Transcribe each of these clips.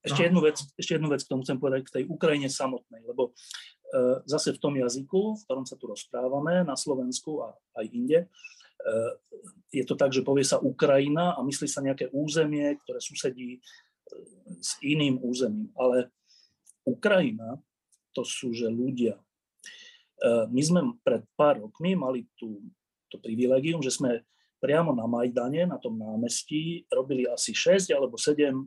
Ešte, no. jednu vec, ešte jednu vec k tomu chcem povedať, k tej Ukrajine samotnej, lebo e, zase v tom jazyku, v ktorom sa tu rozprávame, na Slovensku a aj inde, e, je to tak, že povie sa Ukrajina a myslí sa nejaké územie, ktoré susedí e, s iným územím. Ale Ukrajina to sú, že ľudia. E, my sme pred pár rokmi mali tú, to privilegium, že sme priamo na Majdane, na tom námestí, robili asi 6 alebo 7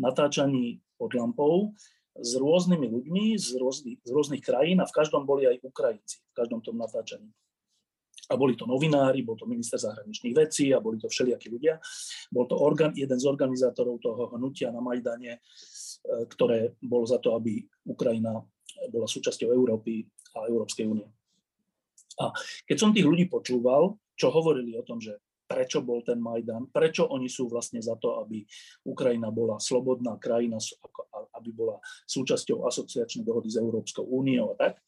natáčaní pod lampou s rôznymi ľuďmi z rôznych, z rôznych krajín a v každom boli aj Ukrajinci, v každom tom natáčaní. A boli to novinári, bol to minister zahraničných vecí a boli to všelijakí ľudia. Bol to organ, jeden z organizátorov toho hnutia na Majdane, e, ktoré bolo za to, aby Ukrajina bola súčasťou Európy a Európskej únie. A keď som tých ľudí počúval, čo hovorili o tom, že prečo bol ten Majdan, prečo oni sú vlastne za to, aby Ukrajina bola slobodná krajina, aby bola súčasťou asociačnej dohody s Európskou úniou a tak,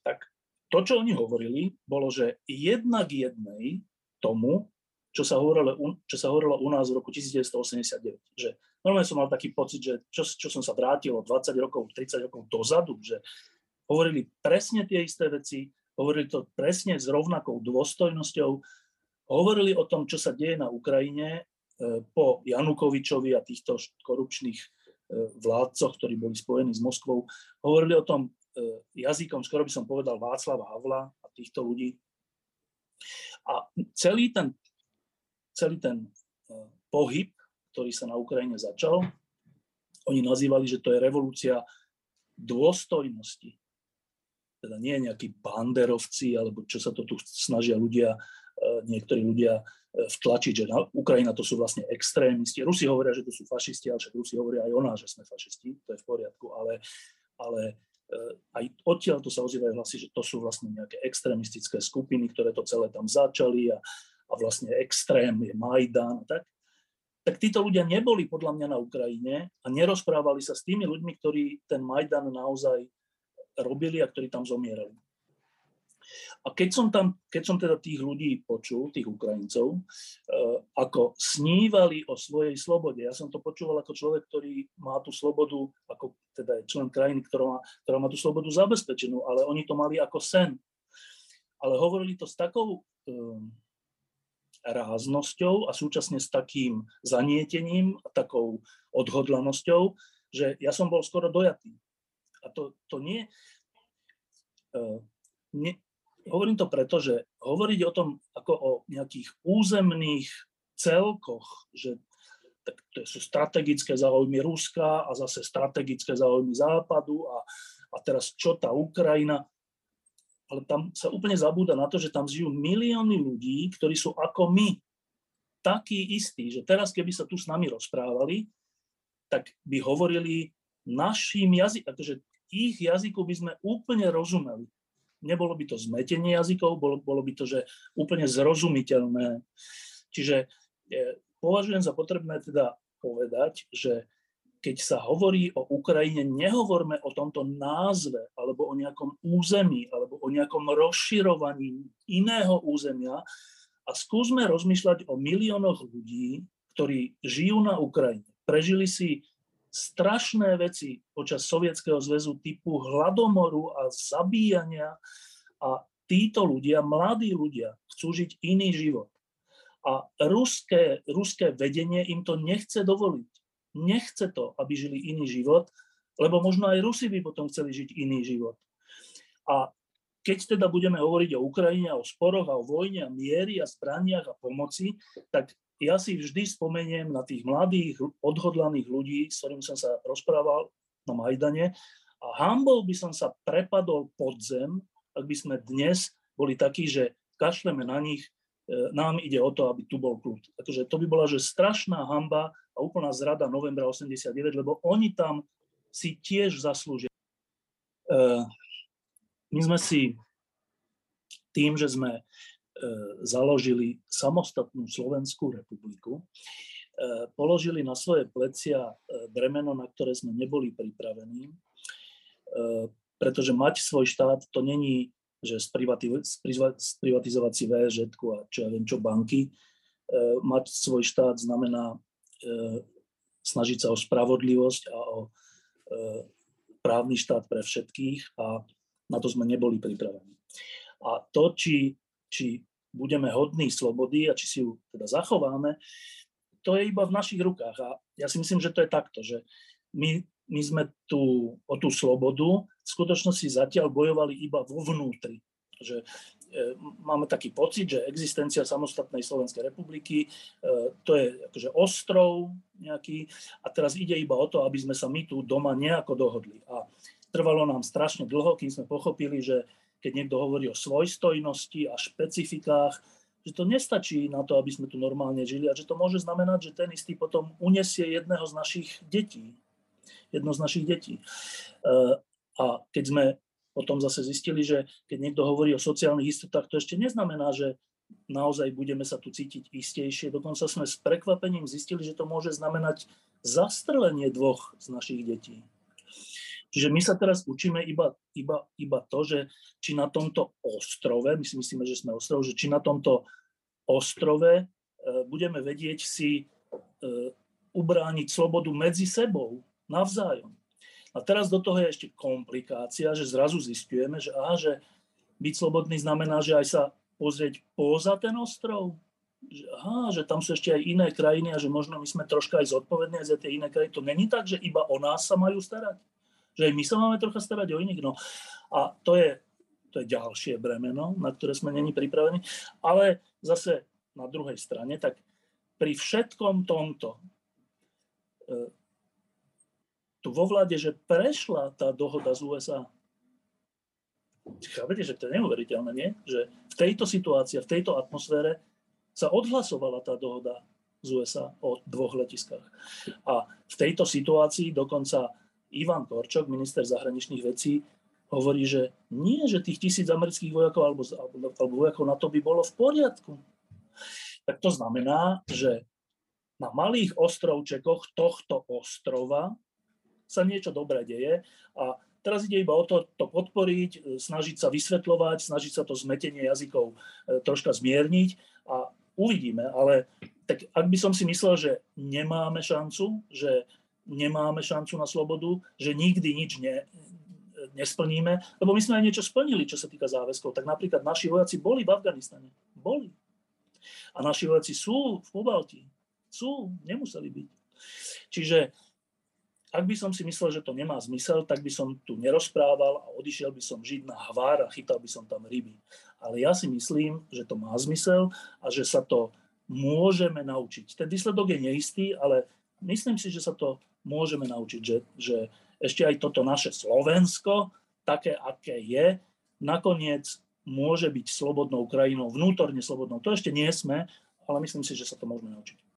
tak to, čo oni hovorili, bolo, že jednak jednej tomu, čo sa, hovorilo, čo sa hovorilo u nás v roku 1989. Že normálne som mal taký pocit, že čo, čo som sa vrátil o 20 rokov, 30 rokov dozadu, že hovorili presne tie isté veci, hovorili to presne s rovnakou dôstojnosťou, hovorili o tom, čo sa deje na Ukrajine e, po Janukovičovi a týchto korupčných e, vládcoch, ktorí boli spojení s Moskvou. Hovorili o tom e, jazykom, skoro by som povedal Václava Havla a týchto ľudí. A celý ten, celý ten pohyb, ktorý sa na Ukrajine začal, oni nazývali, že to je revolúcia dôstojnosti. Teda nie nejakí banderovci, alebo čo sa to tu snažia ľudia niektorí ľudia e, vtlačiť, že na Ukrajina to sú vlastne extrémisti. Rusi hovoria, že to sú fašisti, ale však Rusi hovoria aj o nás, že sme fašisti, to je v poriadku, ale, ale e, aj odtiaľ to sa ozývajú hlasy, že to sú vlastne nejaké extrémistické skupiny, ktoré to celé tam začali a, a vlastne extrém je Majdan a tak. Tak títo ľudia neboli podľa mňa na Ukrajine a nerozprávali sa s tými ľuďmi, ktorí ten Majdan naozaj robili a ktorí tam zomierali. A keď som tam, keď som teda tých ľudí počul, tých Ukrajincov, eh, ako snívali o svojej slobode, ja som to počúval ako človek, ktorý má tú slobodu, ako teda je člen krajiny, ktorá má, ktorá má tú slobodu zabezpečenú, ale oni to mali ako sen. Ale hovorili to s takou um, ráznosťou a súčasne s takým zanietením a takou odhodlanosťou, že ja som bol skoro dojatý. A to, to nie, uh, nie, Hovorím to preto, že hovoriť o tom ako o nejakých územných celkoch, že tak to sú strategické záujmy Ruska a zase strategické záujmy Západu a, a teraz čo tá Ukrajina, ale tam sa úplne zabúda na to, že tam žijú milióny ľudí, ktorí sú ako my, takí istí, že teraz keby sa tu s nami rozprávali, tak by hovorili našim jazykom, akože ich jazyku by sme úplne rozumeli nebolo by to zmetenie jazykov, bolo, bolo by to, že úplne zrozumiteľné. Čiže e, považujem za potrebné teda povedať, že keď sa hovorí o Ukrajine, nehovorme o tomto názve alebo o nejakom území alebo o nejakom rozširovaní iného územia a skúsme rozmýšľať o miliónoch ľudí, ktorí žijú na Ukrajine. Prežili si strašné veci počas Sovietskeho zväzu typu hladomoru a zabíjania a títo ľudia, mladí ľudia, chcú žiť iný život. A ruské, ruské vedenie im to nechce dovoliť. Nechce to, aby žili iný život, lebo možno aj Rusi by potom chceli žiť iný život. A keď teda budeme hovoriť o Ukrajine, o sporoch a o vojne a miery a zbraniach a pomoci, tak ja si vždy spomeniem na tých mladých, odhodlaných ľudí, s ktorými som sa rozprával na Majdane a hambou by som sa prepadol pod zem, ak by sme dnes boli takí, že kašleme na nich, e, nám ide o to, aby tu bol kľud. Takže to by bola že strašná hamba a úplná zrada novembra 89, lebo oni tam si tiež zaslúžia. E, my sme si tým, že sme založili samostatnú Slovenskú republiku, e, položili na svoje plecia e, bremeno, na ktoré sme neboli pripravení, pretože mať svoj štát to není, že sprivatizovať si VŽ a čo ja viem čo banky. Mať svoj štát znamená snažiť sa o spravodlivosť a o e, právny štát pre všetkých a na to sme neboli pripravení. A to, či, či budeme hodní slobody a či si ju teda zachováme, to je iba v našich rukách. A ja si myslím, že to je takto, že my, my sme tu o tú slobodu v skutočnosti zatiaľ bojovali iba vo vnútri. Že e, máme taký pocit, že existencia samostatnej Slovenskej republiky e, to je akože ostrov nejaký a teraz ide iba o to, aby sme sa my tu doma nejako dohodli. A trvalo nám strašne dlho, kým sme pochopili, že keď niekto hovorí o svojstojnosti a špecifikách, že to nestačí na to, aby sme tu normálne žili a že to môže znamenať, že ten istý potom unesie jedného z našich detí. Jedno z našich detí. E, a keď sme potom zase zistili, že keď niekto hovorí o sociálnych istotách, to ešte neznamená, že naozaj budeme sa tu cítiť istejšie. Dokonca sme s prekvapením zistili, že to môže znamenať zastrelenie dvoch z našich detí. Čiže my sa teraz učíme iba, iba, iba to, že či na tomto ostrove, my si myslíme, že sme ostrov, že či na tomto ostrove e, budeme vedieť si e, ubrániť slobodu medzi sebou, navzájom. A teraz do toho je ešte komplikácia, že zrazu zistujeme, že, aha, že byť slobodný znamená, že aj sa pozrieť poza ten ostrov, že, aha, že tam sú ešte aj iné krajiny a že možno my sme troška aj zodpovední za tie iné krajiny. To není tak, že iba o nás sa majú starať že aj my sa máme trocha starať o iných. No. A to je, to je ďalšie bremeno, na ktoré sme není pripravení. Ale zase na druhej strane, tak pri všetkom tomto e, tu vo vláde, že prešla tá dohoda z USA. Chápete, že to je neuveriteľné, nie? Že v tejto situácii, v tejto atmosfére sa odhlasovala tá dohoda z USA o dvoch letiskách. A v tejto situácii dokonca Ivan Korčok, minister zahraničných vecí, hovorí, že nie, že tých tisíc amerických vojakov alebo, alebo vojakov na to by bolo v poriadku. Tak to znamená, že na malých ostrovčekoch tohto ostrova sa niečo dobré deje a teraz ide iba o to, to podporiť, snažiť sa vysvetľovať, snažiť sa to zmetenie jazykov e, troška zmierniť a uvidíme. Ale tak ak by som si myslel, že nemáme šancu, že nemáme šancu na slobodu, že nikdy nič ne, nesplníme, lebo my sme aj niečo splnili, čo sa týka záväzkov. Tak napríklad naši vojaci boli v Afganistane. Boli. A naši vojaci sú v Pobalti. Sú, nemuseli byť. Čiže ak by som si myslel, že to nemá zmysel, tak by som tu nerozprával a odišiel by som žiť na hvár a chytal by som tam ryby. Ale ja si myslím, že to má zmysel a že sa to môžeme naučiť. Ten výsledok je neistý, ale myslím si, že sa to môžeme naučiť, že, že ešte aj toto naše Slovensko, také, aké je, nakoniec môže byť slobodnou krajinou, vnútorne slobodnou. To ešte nie sme, ale myslím si, že sa to môžeme naučiť.